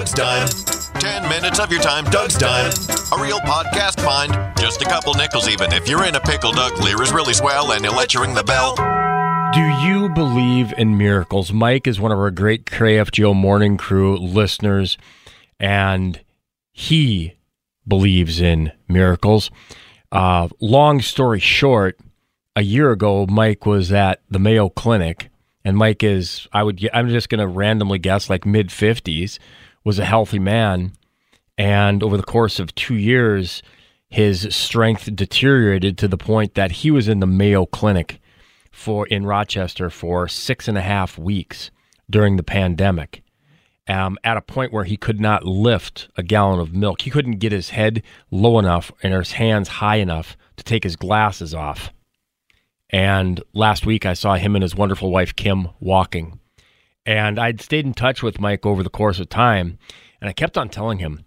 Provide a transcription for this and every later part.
Doug's Dime. Ten minutes of your time, Doug's Dime. A real podcast find. Just a couple nickels even. If you're in a pickle, Doug Leier is really swell and he'll let you ring the bell. Do you believe in miracles? Mike is one of our great KFGO morning crew listeners, and he believes in miracles. Uh, long story short, a year ago, Mike was at the Mayo Clinic, and Mike is, I would, I'm just going to randomly guess, like mid 50s, was a healthy man. And over the course of two years, his strength deteriorated to the point that he was in the Mayo Clinic for in Rochester for six and a half weeks during the pandemic. Um, at a point where he could not lift a gallon of milk. He couldn't get his head low enough and his hands high enough to take his glasses off. And last week I saw him and his wonderful wife Kim walking. And I'd stayed in touch with Mike over the course of time. And I kept on telling him,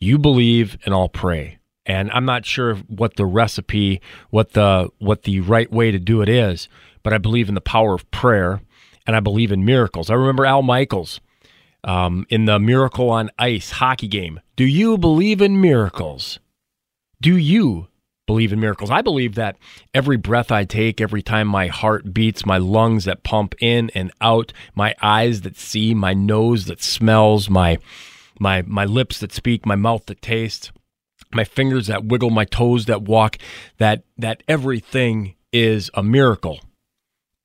You believe and I'll pray. And I'm not sure what the recipe, what the what the right way to do it is, but I believe in the power of prayer and I believe in miracles. I remember Al Michaels um, in the Miracle on Ice hockey game. Do you believe in miracles? Do you believe in miracles? I believe that every breath I take, every time my heart beats, my lungs that pump in and out, my eyes that see, my nose that smells, my my my lips that speak, my mouth that tastes, my fingers that wiggle, my toes that walk, that that everything is a miracle.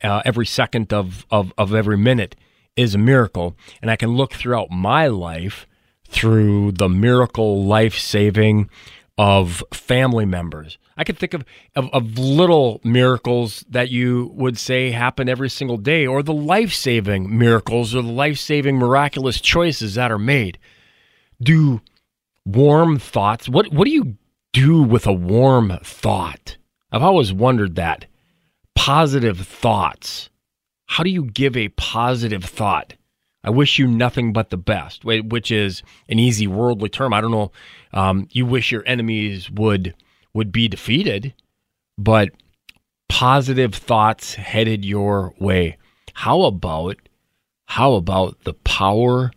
Uh, every second of, of of every minute is a miracle, and I can look throughout my life through the miracle life saving of family members. I could think of, of, of little miracles that you would say happen every single day, or the life saving miracles or the life saving miraculous choices that are made. Do warm thoughts. What what do you do with a warm thought? I've always wondered that. Positive thoughts. How do you give a positive thought? I wish you nothing but the best, which is an easy worldly term. I don't know. Um, you wish your enemies would would be defeated, but positive thoughts headed your way. How about how about the power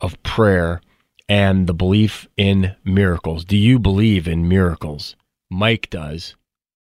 of prayer and the belief in miracles. Do you believe in miracles? Mike does.